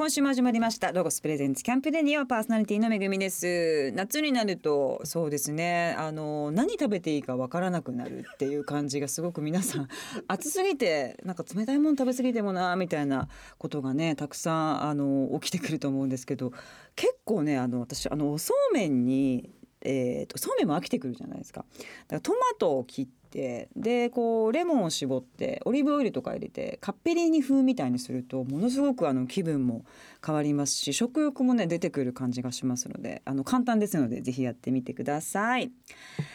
今週も始まりました。ロゴスプレゼンツキャンプデニオパーソナリティのめぐみです。夏になるとそうですね。あの何食べていいかわからなくなるっていう感じがすごく皆さん 暑すぎてなんか冷たいもの食べ過ぎてもなみたいなことがねたくさんあの起きてくると思うんですけど結構ねあの私あのおそうめんにえーと、そうめんも飽きてくるじゃないですか。だからトマトを切ってでこうレモンを絞ってオリーブオイルとか入れてカッペリーニ風みたいにするとものすごくあの気分も変わりますし食欲もね出てくる感じがしますのであの簡単ですのでぜひやってみてください。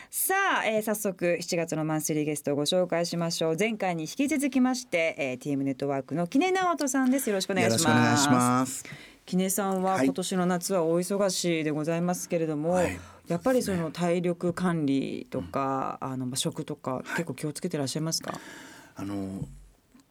さあ、えー、早速7月のマンスリーゲストをご紹介しましょう。前回に引き続きまして、えー、TM ネットワークの木根直人さんです。よろしくお願いします。木根さんは今年の夏はお忙しいでございますけれども、はいやっぱりその体力管理とか、うん、あの食とか結構気をつけてらっしゃいますか、はい、あの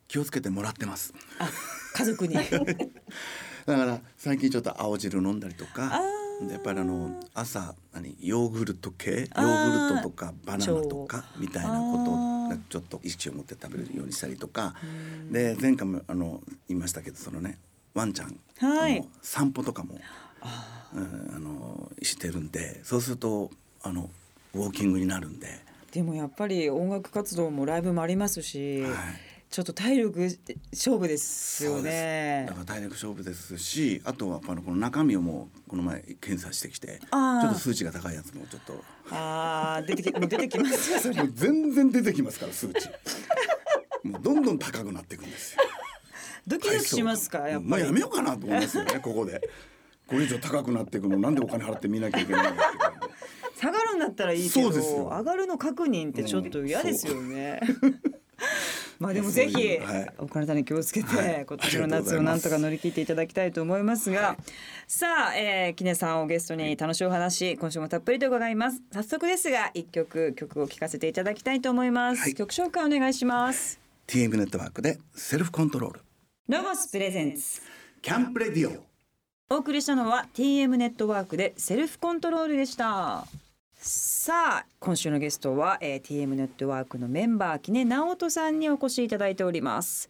気をつけてもらってます。あ家族に？だから最近ちょっと青汁飲んだりとかやっぱりあの朝何ヨーグルト系？ヨーグルトとかバナナとかみたいなことをちょっと意識を持って食べるようにしたりとか。で前回もあの言いましたけどそのねワンちゃんの散歩とかも、はいあのしてるんでそうするとあのウォーキングになるんで。でもやっぱり音楽活動もライブもありますし、はい、ちょっと体力勝負ですよね。だから体力勝負ですし、あとはこの中身をもうこの前検査してきて、ちょっと数値が高いやつもちょっと。ああ出てきもう出てきますよそれ。全然出てきますから数値。もうどんどん高くなっていくんですよ。ドキドキしますかやっぱり。まあやめようかなと思いますよねここで。これ以上高くなっていくのなんでお金払って見なきゃいけないの下がるんだったらいいけど上がるの確認ってちょっと嫌ですよね。まあでもぜひ、はい、お体に気をつけて、はい、今年の夏をなんとか乗り切っていただきたいと思いますが、はい、さあ、えー、キネさんをゲストに楽しいお話今週もたっぷりと伺います。早速ですが一曲曲を聴かせていただきたいと思います、曲紹介お願いします。TM ネットワークでセルフコントロール。ロゴス presents。camp radio お送りしたのは TM ネットワークで Self Control でした。さあ今週のゲストは、えー、TM ネットワークのメンバー木根直人さんにお越しいただいております、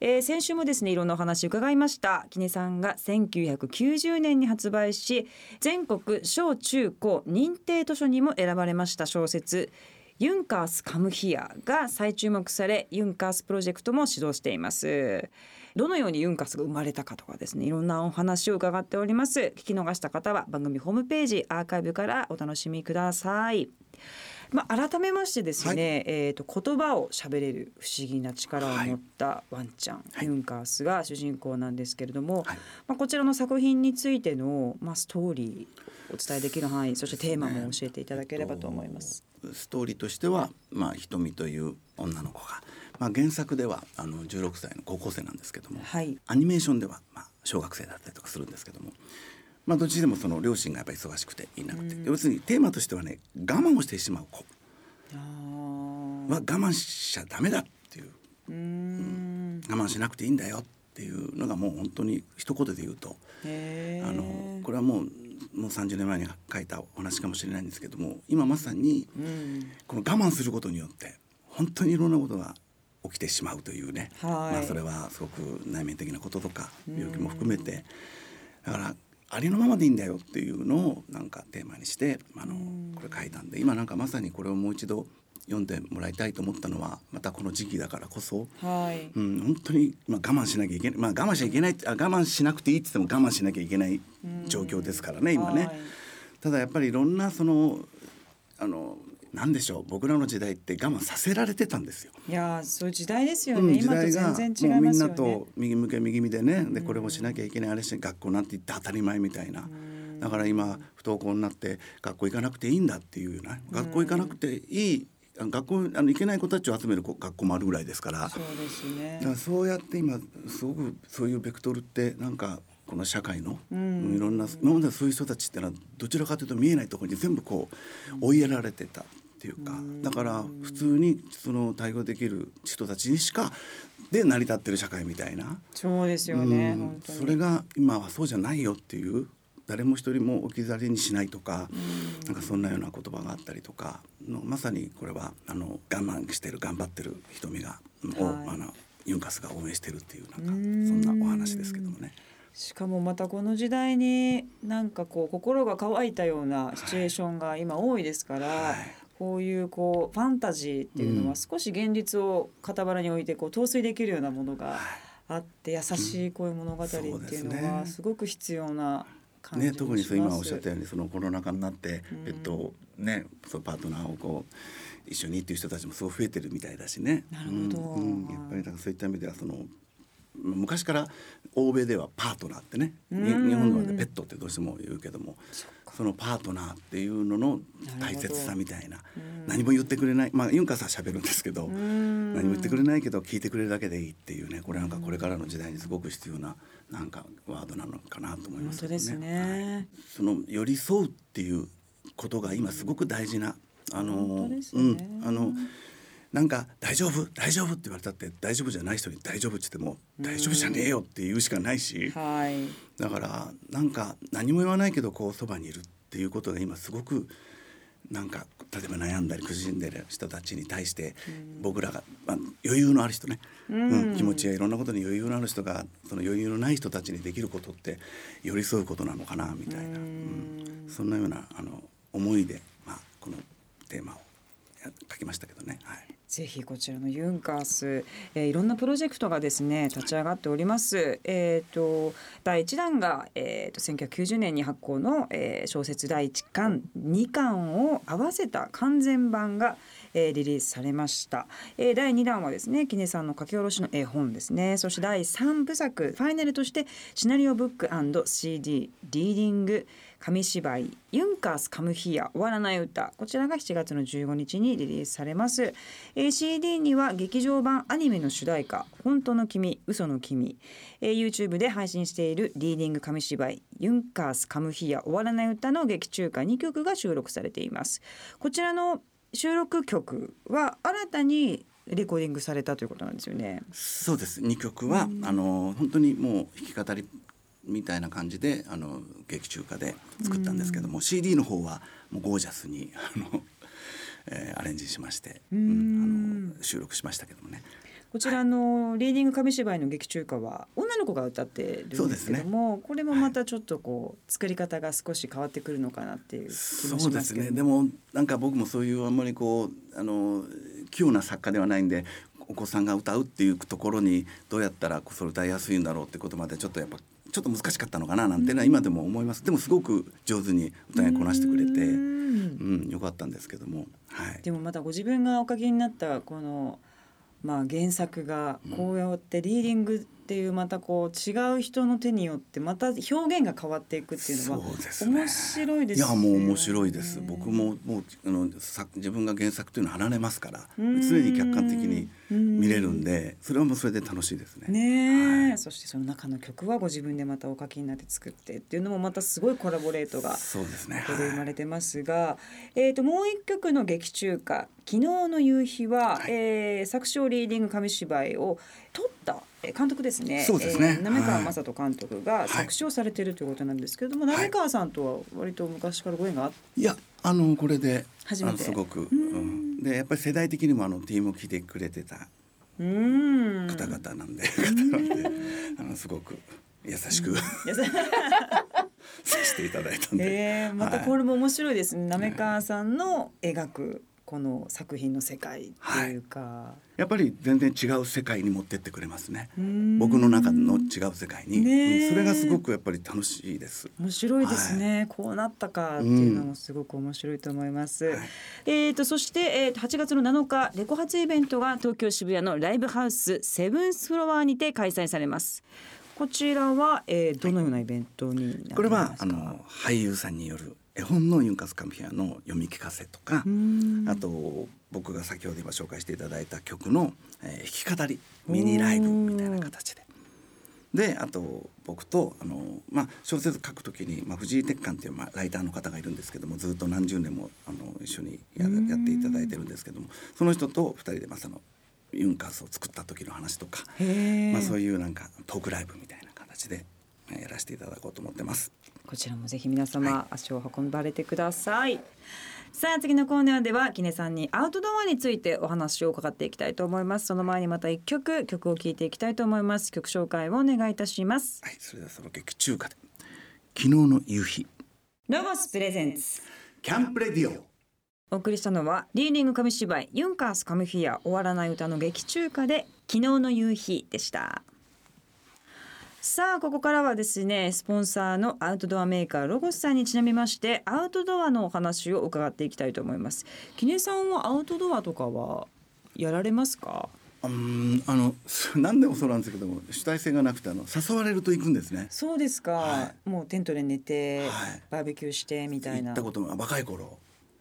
えー、先週もですねいろんなお話伺いました。木根さんが1990年に発売し全国小中高認定図書にも選ばれました。小説ユンカースカムヒアが再注目されユンカースプロジェクトも始動しています。どのようにユンカスが生まれたかとかですねいろんなお話を伺っております。聞き逃した方は番組ホームページアーカイブからお楽しみください。まあ、改めましてですね、はい、えーと、言葉を喋れる不思議な力を持ったワンちゃん、はい、ユンカースが主人公なんですけれども、はい、まあ、こちらの作品についての、まあ、ストーリーお伝えできる範囲そしてテーマも教えていただければと思います。ストーリーとしては、まあ、瞳という女の子がまあ、原作ではあの16歳の高校生なんですけども、はい、アニメーションではまあ小学生だったりとかするんですけども、まあ、どっちでもその両親がやっぱり忙しくていなくて、要するにテーマとしてはね我慢をしてしまう子は我慢しちゃダメだっていう、うん、我慢しなくていいんだよっていうのがもう本当に一言で言うとあのこれはもうもう30年前に書いたお話かもしれないんですけども今まさにこの我慢することによって本当にいろんなことが起きてしまうというね、はい、まあ、それはすごく内面的なこととか病気も含めて。だからありのままでいいんだよっていうのをなんかテーマにしてあのこれ書いたんで今なんかまさにこれをもう一度読んでもらいたいと思ったのはまたこの時期だからこそ、はい、うん、本当に、まあ、我慢しなきゃいけない、まあ、我慢しちゃいけないあ我慢しなくていいって言っても我慢しなきゃいけない状況ですからね今ね。はい、ただやっぱりいろんなそのあの何でしょう僕らの時代って我慢させられてたんですよ。いやそういう時代ですよね、うん、時代がもうみんなと右向け右見でねでこれもしなきゃいけないあれして学校なんて言って当たり前みたいな。だから今不登校になって学校行かなくていいんだっていうな。学校行かなくていい学校あの行けない子たちを集める学校もあるぐらいですから。そうですね。だからそうやって今すごくそういうベクトルってなんかこの社会の、うん、いろんな今までそういう人たちってのはどちらかというと見えないところに全部こう追いやられてたっていうかだから普通にその対応できる人たちにしかで成り立ってる社会みたいな。そうですよね、それが今はそうじゃないよっていう誰も一人も置き去りにしないとか、なんかそんなような言葉があったりとかのまさにこれはあの我慢してる頑張ってる瞳がを、はい、あのユンカスが応援してるっていうなんかそんなお話ですけどもね。しかもまたこの時代になんかこう心が乾いたようなシチュエーションが今多いですから、はい、こういうこうファンタジーっていうのは少し現実を傍らに置いてこう陶酔できるようなものがあって優しいこういう物語っていうのはすごく必要な感じね、特にそう今おっしゃったようにそのコロナ禍になって、えっとね、そのパートナーをこう一緒にっていう人たちもすごい増えてるみたいだしね。なるほど、うん、やっぱりだからそういった意味ではその昔から欧米ではパートナーってね日本ではペットってどうしても言うけどもそのパートナーっていうのの大切さみたいな。何も言ってくれない。まあユンカさん喋るんですけど何も言ってくれないけど聞いてくれるだけでいいっていうね。これなんかこれからの時代にすごく必要ななんかワードなのかなと思いますね。ですね、はい、その寄り添うっていうことが今すごく大事なあの、ね、うん。あのなんか「大丈夫？大丈夫」って言われたって大丈夫じゃない人に「大丈夫」って言っても「大丈夫じゃねえよ」って言うしかないし、はい、だからなんか何も言わないけどこうそばにいるっていうことが今すごくなんか例えば悩んだり苦しんでる人たちに対して僕らが、まあ、余裕のある人ね、うん、うん、気持ちやいろんなことに余裕のある人がその余裕のない人たちにできることって寄り添うことなのかなみたいな、うん、そんなようなあの思いで、まあ、このテーマを書きましたけどね。はいぜひこちらのユンカース、えー、いろんなプロジェクトがですね立ち上がっております。えっ、ー、と第1弾が、えーと、1990年に発行の、えー、小説第1巻2巻を合わせた完全版が、えー、リリースされました、えー、第2弾はですねキネさんの書き下ろしの絵本ですね。そして第3部作ファイナルとしてシナリオブック &CD リーディング紙芝居ユンカースカムヒア終わらない歌。こちらが7月の15日にリリースされます、えー、CD には劇場版アニメの主題歌本当の君嘘の君、えー、YouTube で配信しているリーディング紙芝居ユンカースカムヒア終わらない歌の劇中歌2曲が収録されています。こちらの収録曲は新たにレコーディングされたということなんですよね。そうです。二曲は、あの本当にもう弾き語りみたいな感じであの劇中歌で作ったんですけども、うん、CD の方はもうゴージャスにあの、えー、アレンジしまして、うん、あの収録しましたけどもね。こちらの、はい、リーディング紙芝居の劇中歌は女の子が歌ってるんですけども、ね、これもまたちょっとこう、作り方が少し変わってくるのかなっていうそうですね。でもなんか僕もそういうあんまりこうあの器用な作家ではないんでお子さんが歌うっていうところにどうやったらそれ歌いやすいんだろうってことまでちょっとやっぱちょっと難しかったのかななんていうのは今でも思います。でもすごく上手に歌いこなしてくれてうんよかったんですけども、はい、でもまたご自分がお書きになったこのまあ原作がこうやってリーディングっていうまたこう違う人の手によってまた表現が変わっていくっていうのは面白いです、ね、いやもう面白いです。僕ももうあの自分が原作というのは離れますから常に客観的に見れるんでそれはもうそれで楽しいですね。ね、はい、そしてその中の曲はご自分でまたお書きになって作ってっていうのもまたすごいコラボレートがそうですね。ここで生まれてますが、はい、えっ、ともう一曲の劇中歌昨日の夕日は、はい、えー、作詞リーディング紙芝居を撮った監督ですね。そうですね。えー、滑川雅人監督が作詞をされているということなんですけれども、はい、滑川さんとは割と昔からご縁があっいやあのこれで初めて。すごく、うん、でやっぱり世代的にもあのティームを聞いてくれてた方々なんで、あのすごく優しく、させていただいたんで、えー、またこれも面白いですね、滑川さんの描くこの作品の世界っていうか、はい、やっぱり全然違う世界に持ってってくれますね。僕の中の違う世界に、ね、それがすごくやっぱり楽しいです。面白いですね、はい、こうなったかっていうのもすごく面白いと思います、うん、えっ、とそして、えー、8月の7日レコ発イベントが東京渋谷のライブハウスセブンスフロアにて開催されます。こちらは、えー、どのようなイベントになりますか、これはあの俳優さんによる絵本のユンカスカムヒアの読み聞かせとかあと僕が先ほど今紹介していただいた曲の、えー、弾き語りミニライブみたいな形で。であと僕とあの、まあ、小説書くときに、まあ、藤井鉄幹っていう、まあ、ライターの方がいるんですけどもずっと何十年もあの一緒にややっていただいてるんですけどもその人と2人で、まあ、そのユンカスを作った時の話とか、まあ、そういうなんかトークライブみたいな形でやらせていただこうと思ってます。こちらもぜひ皆様足を運ばれてください、はい、さあ次のコーナーではきねさんにアウトドアについてお話を伺っていきたいと思います。その前にまた一曲曲を聴いていきたいと思います。曲紹介をお願いいたします。はいそれではその劇中歌で。昨日の夕日。ロゴスプレゼンツ。キャンプレディオ。お送りしたのはリーディング紙芝居ユンカースカムフィア終わらない歌の劇中歌で昨日の夕日でしたさあここからはですねスポンサーのアウトドアメーカーロゴスさんにちなみましてアウトドアのお話を伺っていきたいと思います。キネさんはアウトドアとかはやられますか？うんあの 何でもそうなんですけども主体性がなくてあの誘われると行くんですね。そうですか、はい、もうテントで寝て、はい、バーベキューしてみたいな。行ったことも若い頃。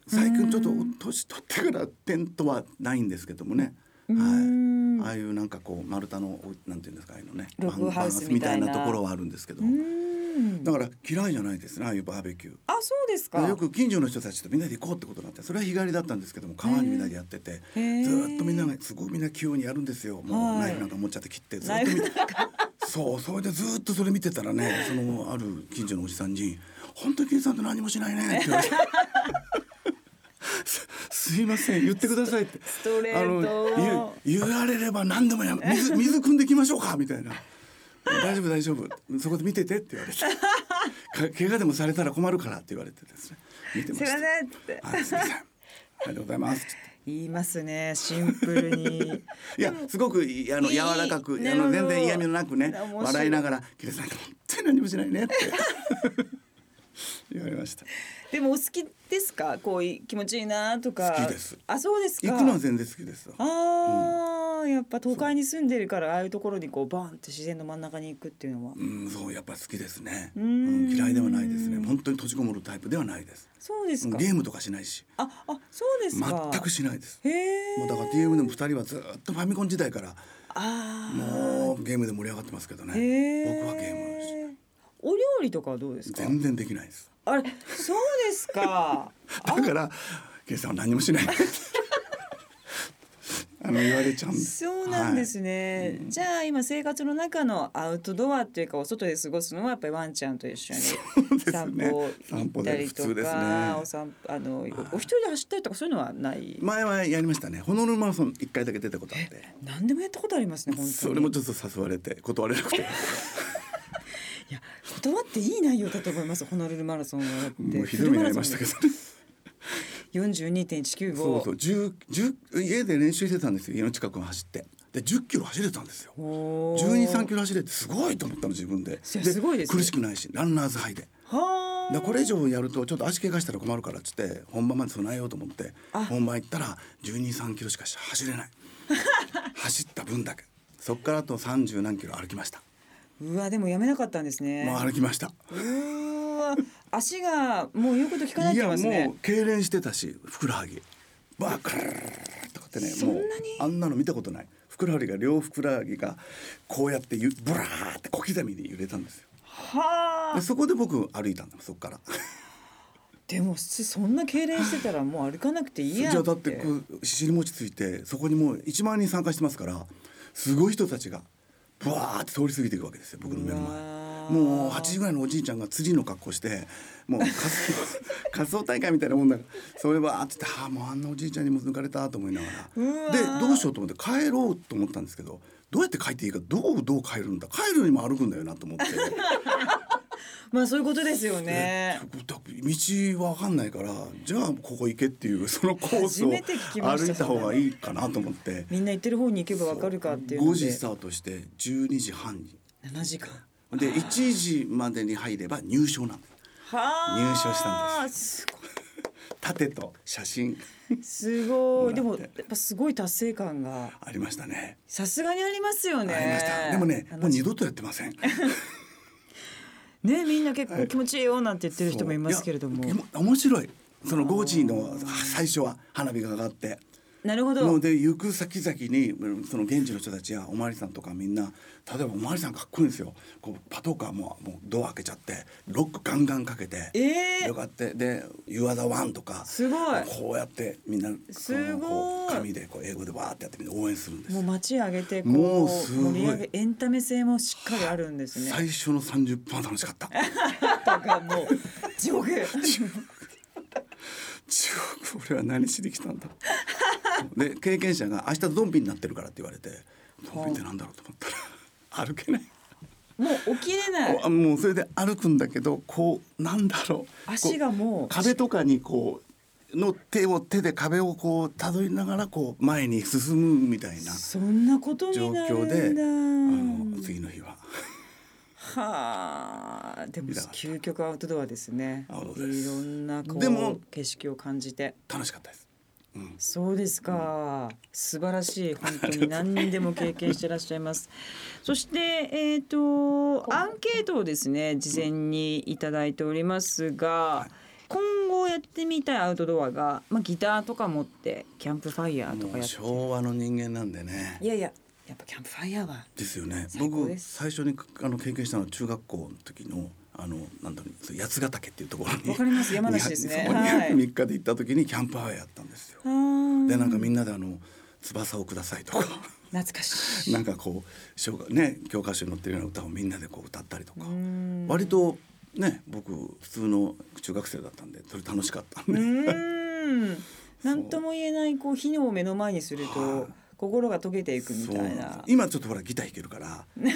最近ちょっと年取ってからテントはないんですけどもね、はい、ああいうなんかこう丸太のなんていうんですかあのねログハウスみたいな。ところはあるんですけど。だから嫌いじゃないですねああいうバーベキュー。あそうですか。よく近所の人たちとみんなで行こうってことになってそれは日帰りだったんですけども川にみんなでやっててずっとみんながすごいみんな急にやるんですよ。もうナイフなんか持っちゃって切ってずっと見て。そうそれでずっとそれ見てたらねそのある近所のおじさんに「本当に金さんって何もしないね」って言われて。すいません言ってくださいって。あの言言われれば何でもや 水水汲んできましょうかみたいな。大丈夫大丈夫。そこで見ててって言われて。怪我でもされたら困るからって言われてですね。見てました。すいませんって。はいすいません。ありがとうございます。言いますね。シンプルに。いやすごくあの柔らかくあの全然嫌味のなくね笑いながら「キレさん本当に何もしないね」って言われました。でもお好きですか？こういう気持ちいいなとか。好きです。あそうですか。行くのは全然好きですああ、うん、やっぱ都会に住んでるからああいうところにこうバンって自然の真ん中に行くっていうのは。うんそうやっぱ好きですね。うん。嫌いではないですね。本当に閉じこもるタイプではないです。そうですか。ゲームとかしないし。ああそうですか。全くしないです。へえもうだから TM でも二人はずっとファミコン時代からあもうゲームで盛り上がってますけどね。僕はゲームお料理とかはどうですか？全然できないです。あれそうですか。だからケイさんは何もしない。あの言われちゃうんそうなんですね、はい、じゃあ今生活の中のアウトドアっていうかお外で過ごすのはやっぱりワンちゃんと一緒に散歩行ったりとか、ね、お散あの、はい、お一人で走ったりとかそういうのはない？前はやりましたね。ホノルルマラソン一回だけ出たことあって。何でもやったことありますね本当それもちょっと誘われて断れなくて。いや断っていい内容だと思いますホノルルマラソンはもうひどい目になりましたけどね。42.195そうそう10 10家で練習してたんですよ。家の近くを走って。で10キロ走れたんですよ。123キロ走れてすごいと思ったの自分で。すごいです、ね、苦しくないしランナーズハイで。だこれ以上やるとちょっと足怪我したら困るからっつって本番まで備えようと思って本番行ったら123キロしか走れない。走った分だけ。そっからあと30何キロ歩きましたうわでもやめなかったんですね。もう歩きました。うわ足がもう言うこと聞かないいやもう痙攣してたしふくらはぎ。バカーとかってねもうあんなの見たことないふくらはぎが両ふくらはぎがこうやってゆブラーって小刻みに揺れたんですよはあそこで僕歩いたんだそこからでもそんな痙攣してたらもう歩かなくていいやじゃあだってこう尻餅ついてそこにもう1万人参加してますからすごい人たちがブワーって通り過ぎていくわけですよ僕の目の前。もう80ぐらいのおじいちゃんが辻の格好してもう 仮装大会みたいなもんだ。からそれはって言ってああもうあんなおじいちゃんにも抜かれたと思いながら。でどうしようと思って帰ろうと思ったんですけどどうやって帰っていいかどうどう帰るんだ。帰るにも歩くんだよなと思って。まあそういうことですよね。道わかんないからじゃあここ行けっていうそのコースを歩いた方がいいかなと思って。みんな行ってる方に行けばわかるかっていう5時スタートして12時半に。7時間。で1時までに入れば入賞なんです。入賞したんです。盾と写真。すごい。でもやっぱすごい達成感が。ありましたね。さすがにありますよね。でもねもう二度とやってませんねみんな結構気持ちいいよなんて言ってる人もいますけれども、面白い。その5時の最初は花火が上がって。なるほど。ので行く先々にその現地の人たちやお巡りさんとかみんな例えばお巡りさんかっこいいんですよ。こうパトカーももうドア開けちゃってロックガンガンかけて、えー、よかって。で「You are the one」とかすごい。こうやってみんなすごい。紙でこう英語でわーってやってみんな応援するんですもう街上げてこうもうすごい。盛り上げエンタメ性もしっかりあるんですね。最初の30分は楽しかった。だからもう地獄 中国俺は何しに来たんだ？で経験者が「明日ゾンビになってるから」って言われてゾンビってなんだろうと思ったら歩けない。もう起きれない。もうそれで歩くんだけどこうなんだろう。足がもう。壁とかにこうの手を手で壁をこうたどりながらこう前に進むみたいなそんなこと状況であの次の日ははあでも究極アウトドアですね。いろんなこうでも景色を感じて。楽しかったです、うん、そうですか、うん、素晴らしい。本当に何人でも経験してらっしゃいます。そしてえっ、ー、とアンケートをですね事前にいただいておりますが、はい。今後やってみたいアウトドアが、まあ、ギターとか持ってキャンプファイヤーとかやって。昭和の人間なんでね。いやいややっぱキャンプファイヤーは。ですよね。僕最初にあの経験したのは中学校の時のあのなんだろう八ヶ岳っていうところに。わかります。山梨ですね。そこに3日で行った時にキャンプファイヤーやったんですよ。でなんかみんなであの翼をくださいとか。懐かしい。なんかこう小学ね教科書に載ってるような歌をみんなでこう歌ったりとか。割とね僕普通の中学生だったんでそれ楽しかったんで。なんとも言えないこう火のを目の前にすると、はあ心が溶けていくみたいな。今ちょっとほらギター弾けるから。ね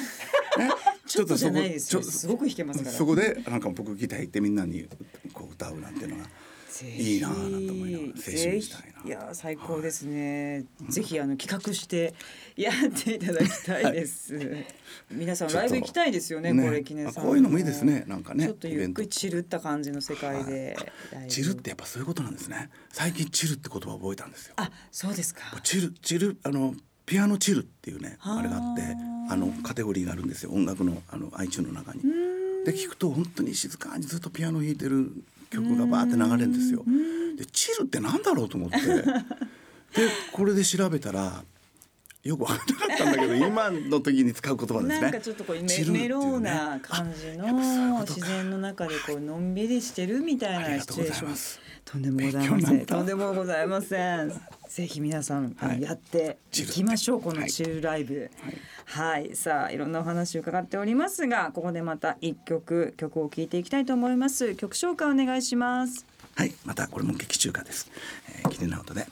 ちょっとじゃないですよ。すごく弾けますから。そこでなんか僕ギター弾いてみんなにこう歌うなんていうのがいいなあなんて思いながら青春したいな。いや最高ですね、はい、ぜひあの企画してやっていただきたいです、はい、皆さんライブ行きたいですよねね。これ記念さん。こういうのもいいですねなんかねちょっとゆっくりチルった感じの世界で、はい、チルってやっぱそういうことなんですね。最近チルって言葉覚えたんですよ。あそうですか。チルチルあのピアノチルっていうねあ。れがあってあのカテゴリーがあるんですよ。音楽のあの iTunes の中に。で聞くと本当に静かにずっとピアノ弾いてる曲がバーって流れるんですよ。でチルってなんだろうと思って でこれで調べたらよく分からなかったんだけど 今の時に使う言葉ですね。なんかちょっとこうメメローな感じの自然の中でこうのんびりしてるみたいなシチュエーション。とんでもございません。とんでもございません。ぜひ皆さん、はい、やっていきましょうこのチルライブ。はい、はい、さあいろんなお話を伺っておりますが、ここでまた一曲曲を聴いていきたいと思います。曲紹介お願いします。はい、またこれも劇中歌です。えー、キネナウトで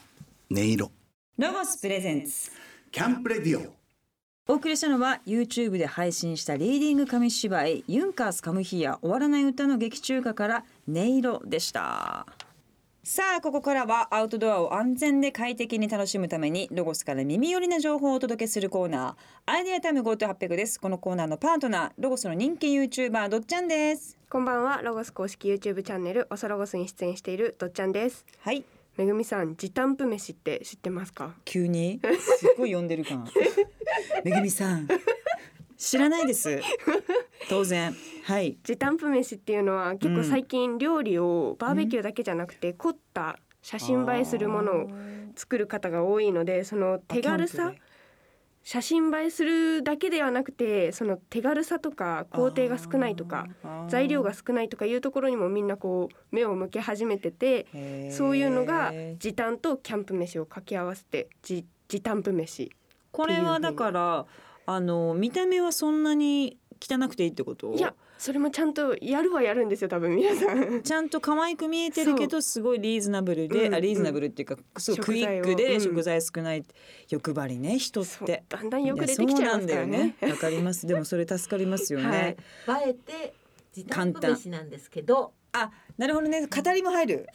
音色。ロゴスプレゼンツ。キャンプレディオお送りしたのは YouTube で配信したリーディング紙芝居ユンカースカムヒア終わらない歌の劇中歌から音色でしたさあここからはアウトドアを安全で快適に楽しむためにロゴスから耳寄りな情報をお届けするコーナー。アイデアタイム GoTo800 です。このコーナーのパートナーロゴスの人気 YouTuber どっちゃんです。こんばんは。ロゴス公式 YouTube チャンネルおそロゴスに出演しているどっちゃんです。はい。めぐみさん時短プ飯って知ってますか？急に？すっごい呼んでる感。めぐみさん知らないです。当然。はい。時短プ飯っていうのは結構最近料理をバーベキューだけじゃなくて凝った写真映えするものを作る方が多いのでその手軽さ写真映えするだけではなくてその手軽さとか工程が少ないとか材料が少ないとかいうところにもみんなこう目を向け始めててそういうのが時短とキャンプ飯を掛け合わせて時時短プ飯これはだからあの見た目はそんなに汚くていいってこと？いやそれもちゃんとやるはやるんですよ多分皆さん。ちゃんと可愛く見えてるけどすごいリーズナブルで、うん、あリーズナブルっていうかすごいクイックで食材少ない、うん、欲張りね人って。だんだんよく出てきちゃいますからね。わ、ね、かります。でもそれ助かりますよね、はい、映えて時短飯なんですけどあなるほどね。語りも入る。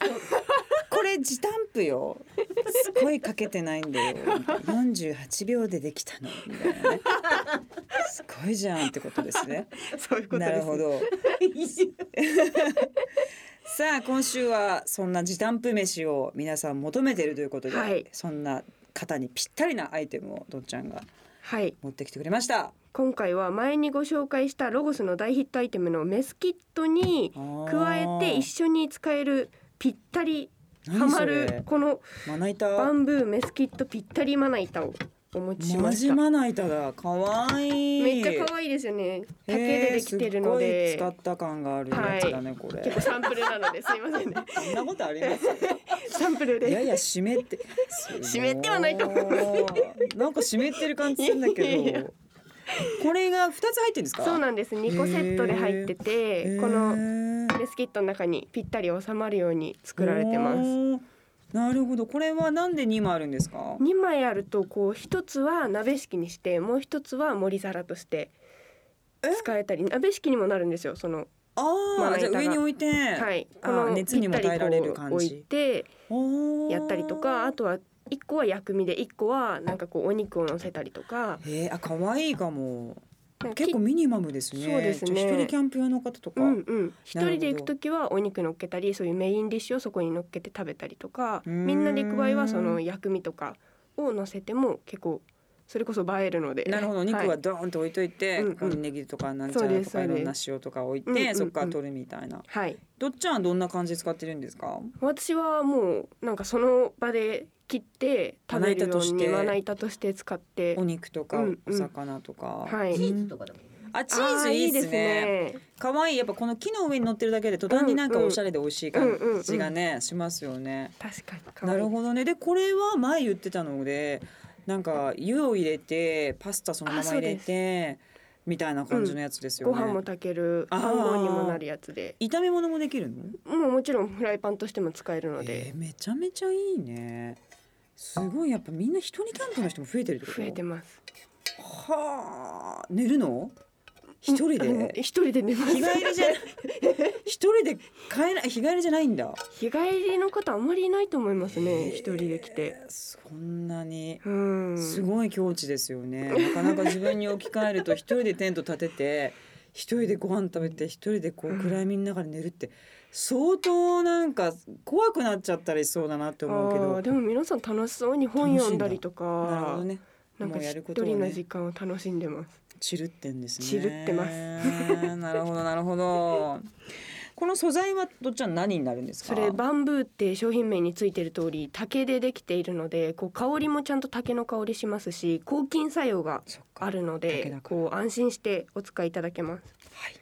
これ時短プよ。すごいかけてないんだよ。48秒でできたの。みたいなね。すごいじゃんってことですね。そういうことなるほど。さあ今週はそんな時短プ飯を皆さん求めているということで、はい、そんな方にぴったりなアイテムをどっちゃんが持ってきてくれました、はい今回は前にご紹介したロゴスの大ヒットアイテムのメスキットに加えて一緒に使えるぴったりはまるこのバンブーメスキットぴったりまな板をお持ちしました。まな板だ。可愛いめっちゃ可愛いですよね。竹でできてるので。使った感があるやつだね、はい、これ。結構サンプルなのですいませんね。そんなことあります？サンプルで。いやいや湿って。湿ってはないと思います。なんか湿ってる感じするんだけど。これが二つ入ってるんですか？そうなんです。二個セットで入ってて、このメスキットの中にぴったり収まるように作られてます。なるほど。これはなんで2枚あるんですか？2枚あるとこう一つは鍋敷にしてもう一つは盛り皿として使えたり鍋敷にもなるんですよそのああじゃ上に置いてはい。この熱にも耐えられる感じ。置いてやったりとかあとは一個は薬味で一個はなんかこうお肉を乗せたりとか。へえあ可愛いかも結構ミニマムですね。そうですね。一人キャンプ用の方とか。うんうん。一人で行くときはお肉乗っけたり、そういうメインディッシュをそこに乗っけて食べたりとか、みんなで行く場合はその薬味とかを乗せても結構それこそ映えるので。なるほど。肉はドーンと置いといて、はい、ネギとかなんちゃらとかいろんな塩とか置いて、そこから取るみたいな。はい。どっちはどんな感じで使ってるんですか？私はもうなんかその場で切って食べるようにまな板として使って。お肉とかお魚とか、はい、チーズとかでもあチーズいいですね。可愛いやっぱこの木の上に乗ってるだけで途端になんかおしゃれで美味しい感じがね、しますよね。確かになるほどね。でこれは前言ってたのでなんか湯を入れてパスタそのまま入れてみたいな感じのやつですよね、ご飯も炊ける飯盒にもなるやつで。炒め物もできるの？もうもちろんフライパンとしても使えるので、えー、めちゃめちゃいいね。すごいやっぱみんな一人キャンプの人も増えてるってこと？増えてます。はあ。寝るの？一人で？一人で寝ます。日帰りじゃ 一人で帰ら日帰りじゃないんだ。日帰りの方あんまりいないと思いますね。一人で来て。そんなに。すごい境地ですよね。なかなか自分に置き換えると一人でテント立てて一人でご飯食べて一人でこう暗闇の中で寝るって相当なんか怖くなっちゃったりそうだなって思うけど。でも皆さん楽しそうに本読んだりとか。なるほどね。なんか一人の時間を楽しんでますチルってんですね。チルってます。なるほどなるほど。この素材はどっちは何になるんですか？それバンブーって商品名についてる通り竹でできているので、こう香りもちゃんと竹の香りしますし、抗菌作用があるので、こう安心してお使いいただけます。はい。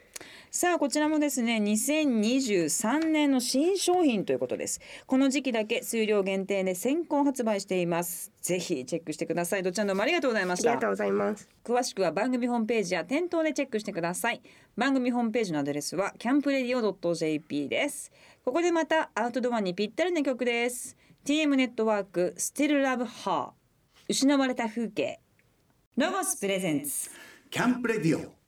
さあこちらもですね2023年の新商品ということです。この時期だけ数量限定で先行発売しています。ぜひチェックしてください。どちらどうもありがとうございました。ありがとうございます。詳しくは番組ホームページや店頭でチェックしてください。番組ホームページのアドレスはキャンプレディオ .jp です。ここでまたアウトドアにぴったりな曲です。TM ネットワーク Still Love Her 失われた風景。ロゴスプレゼンツ。キャンプレディオ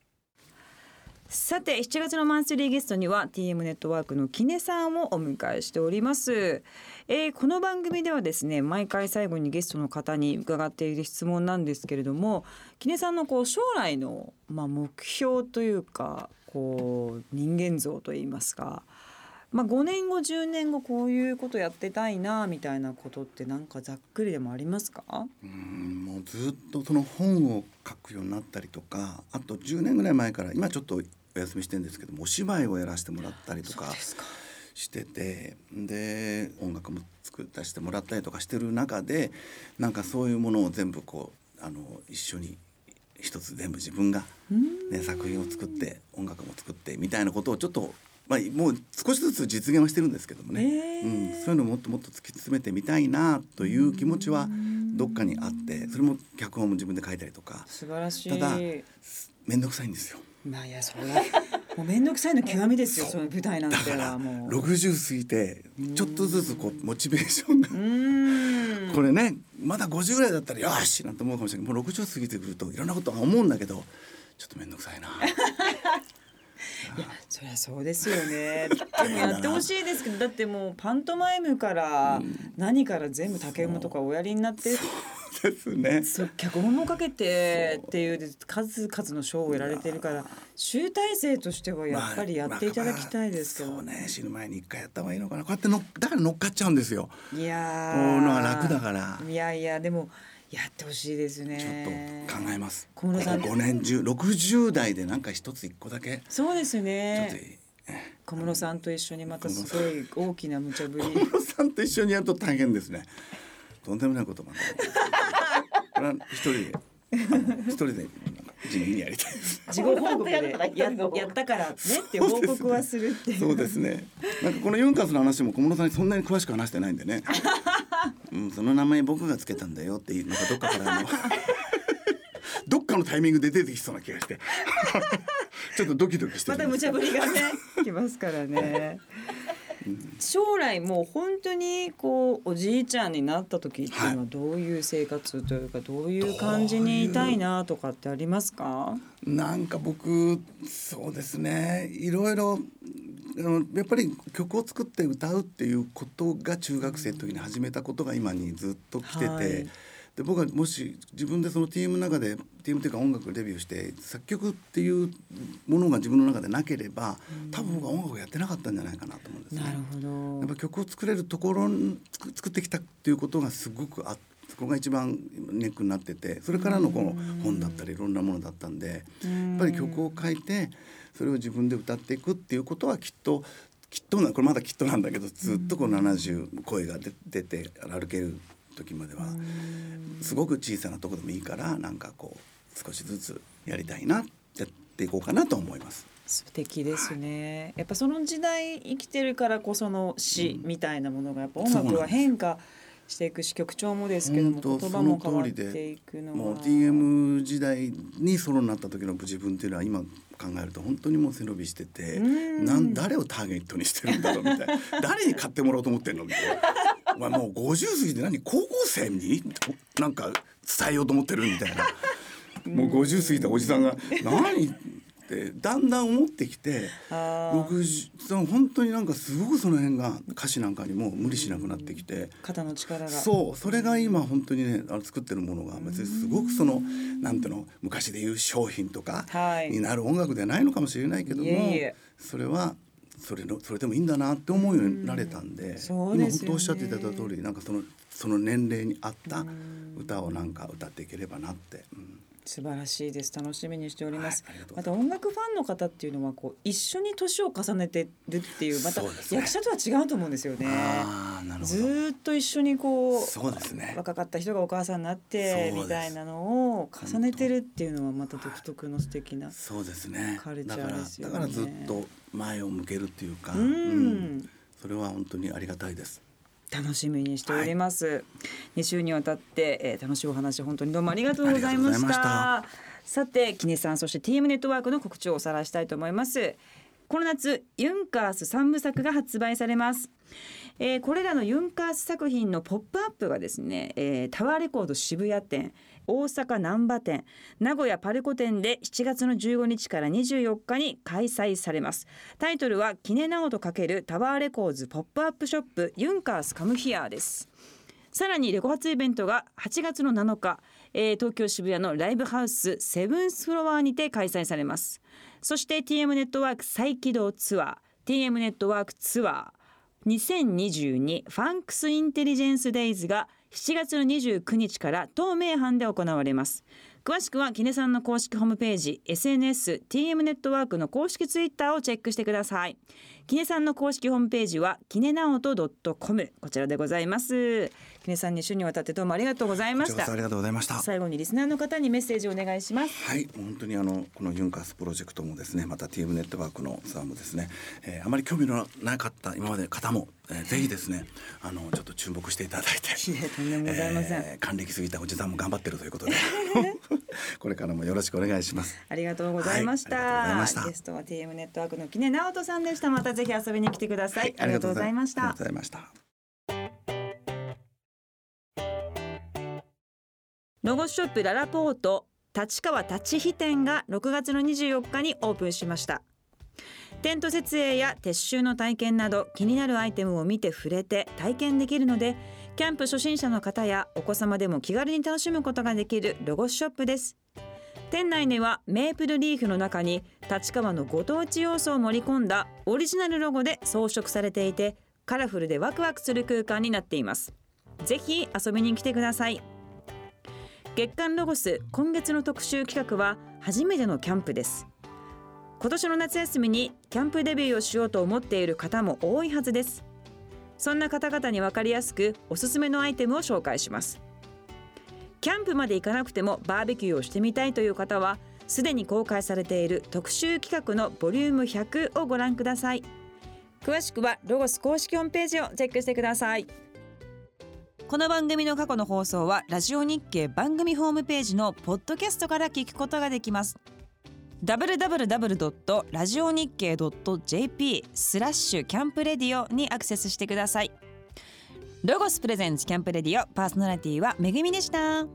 さて7月のマンスリーゲストには TM ネットワークのキネさんをお迎えしております、えー、この番組ではですね毎回最後にゲストの方に伺っている質問なんですけれどもキネさんのこう将来のまあ目標というかこう人間像といいますかまあ、5年後10年後こういうことやってたいなみたいなことってなんかざっくりでもありますか？うんもうずっとその本を書くようになったりとかあと10年ぐらい前から今ちょっとお休みしてるんですけどもお芝居をやらせてもらったりとかしててで音楽も作らせてもらったりとかしてる中でなんかそういうものを全部こうあの一緒に一つ全部自分が、ね、作品を作って音楽も作ってみたいなことをちょっと、まあ、もう少しずつ実現はしてるんですけどもね、うん、そういうのをもっともっと突き詰めてみたいなという気持ちはどっかにあってそれも脚本も自分で書いたりとか。素晴らしい。ただ面倒くさいんですよ。まあいやそれはもう面倒くさいの極みですよその舞台なんてはもう。60過ぎてちょっとずつこうモチベーションが。これねまだ50ぐらいだったらよしなんて思うかもしれない。もう60過ぎてくるといろんなことは思うんだけどちょっと面倒くさいな。いやそりゃそうですよね。でもやってほしいですけどだってもうパントマイムから何から全部竹馬とかおやりになって、ですね。脚本もかけてっていう数々の賞を得られてるから集大成としてはやっぱりやっていただきたいですけど、ねまあまあ、そうね死ぬ前に一回やった方がいいのかなこうやってのだから乗っかっちゃうんですよ。いやこうのが楽だから。いやいやでもやってほしいですね。ちょっと考えます。小室さん5年中60代でなんか一つ一個だけ。そうですね。小室さんと一緒にまたすごい大きな無茶ぶり。小室さんと一緒にやると大変ですね。とんでもないことばかり。一人で 一人で地味にやりたいです。事後報告でややったからねって報告はするっていう。そうですね。なんかこのユンカスの話も小室さんにそんなに詳しく話してないんでね。うん、その名前僕がつけたんだよっていうのがどっかからの どっかのタイミングで出てきそうな気がしてちょっとドキドキしてまた無茶ぶりがねきますからね。将来もう本当にこうおじいちゃんになった時っていうのはどういう生活というかどういう感じにいたいなとかってありますか？なんか僕そうですねいろいろやっぱり曲を作って歌うっていうことが中学生の時に始めたことが今にずっと来てて。はいで僕はもし自分でその TM の中で TM というか音楽デビューして作曲っていうものが自分の中でなければ多分僕は音楽をやってなかったんじゃないかなと思うんですね。なるほどやっぱ曲を作れるところ作ってきたっていうことがすごくあって。そこが一番ネックになっててそれからのこの本だったりいろんなものだったんでやっぱり曲を書いてそれを自分で歌っていくっていうことはきっときっとなこれまだきっとなんだけどずっとこう70声が出て歩ける時まではすごく小さなとこでもいいからなんかこう少しずつやりたいなやっていこうかなと思います。素敵ですね、はい、やっぱその時代生きてるからこその詩みたいなものがやっぱ音楽は変化していくし曲調もですけども言葉も変わっていくのは。もう TM 時代にソロになった時の自分っていうのは今考えると本当にもう背伸びしててなん誰をターゲットにしてるんだろうみたいな。誰に買ってもらおうと思ってんのみたいなお前もう50過ぎて何高校生に？なんか伝えようと思ってるみたいな。もう50過ぎたおじさんが何？ってだんだん思ってきて僕本当になんかすごくその辺が歌詞なんかにも無理しなくなってきて。肩の力が。そうそれが今本当にねあの作ってるものが別にすごくそのなんていうの昔でいう商品とかになる音楽ではないのかもしれないけども、それはそれのそれでもいいんだなって思うようになれたんで、うん、今本当おっしゃっていただいた通りなんかそのその年齢に合った歌をなんか歌っていければなって。うん素晴らしいです。楽しみにしております、はい、また音楽ファンの方っていうのはこう一緒に年を重ねてるっていうまた役者とは違うと思うんですよね、ね、ずっと一緒にこうそうですね。若かった人がお母さんになってみたいなのを重ねてるっていうのはまた独特の素敵なそうですね。カルチャーですよね。だからずっと前を向けるっていうか、うん、うん、それは本当にありがたいです楽しみにしております、はい、2週にわたって、えー、楽しいお話本当にどうもありがとうございました。さてキネさんそして TM ネットワークの告知をおさらいしたいと思います。この夏ユンカース3部作が発売されます。えー、これらのユンカース作品のポップアップがですね、えー、タワーレコード渋谷店大阪難波店名古屋パルコ店で7月の15日から24日に開催されます。タイトルはキネナオと×タワーレコーズポップアップショップユンカースカムヒアです。さらにレコ発イベントが8月の7日、えー、東京渋谷のライブハウスセブンスフロアにて開催されます。そして TM ネットワーク再起動ツアー TM ネットワークツアー2022ファンクスインテリジェンスデイズが7月の29日から東名阪で行われます。詳しくはキネさんの公式ホームページ SNS TM ネットワークの公式ツイッターをチェックしてください。キネさんの公式ホームページはキネナオト .com こちらでございます。キネさんに週にわたってどうもありがとうございました。ありがとうございました。最後にリスナーの方にメッセージをお願いします。はい本当にあのこのユンカースプロジェクトもですねまた TM ネットワークのツアーもですね、えー、あまり興味のなかった今まで方も、えー、ぜひですねあのちょっと注目していただいてとんでもございません、えー、還暦過ぎたおじさんも頑張ってるということで これからもよろしくお願いします。ありがとうございました、はい、ゲストは TM ネットワークの木根直人さんでした。またぜひ遊びに来てください、はい、ありがとうございました。ありがとうございましたロゴショップララポート立川立飛店が6月の24日にオープンしました。テント設営や撤収の体験など気になるアイテムを見て触れて体験できるのでキャンプ初心者の方やお子様でも気軽に楽しむことができるロゴショップです。店内にはメープルリーフの中に立川のご当地要素を盛り込んだオリジナルロゴで装飾されていてカラフルでワクワクする空間になっています。ぜひ遊びに来てください。月刊ロゴス今月の特集企画は初めてのキャンプです。今年の夏休みにキャンプデビューをしようと思っている方も多いはずです。そんな方々に分かりやすくおすすめのアイテムを紹介します。キャンプまで行かなくてもバーベキューをしてみたいという方はすでに公開されている特集企画のボリューム100をご覧ください。詳しくはロゴス公式ホームページをチェックしてください。この番組の過去の放送はラジオ日経番組ホームページのポッドキャストから聞くことができます www. ラジオ日経 .jp スラッシュキャンプレディオにアクセスしてくださいロゴスプレゼンツキャンプレディオパーソナリティはめぐみでした。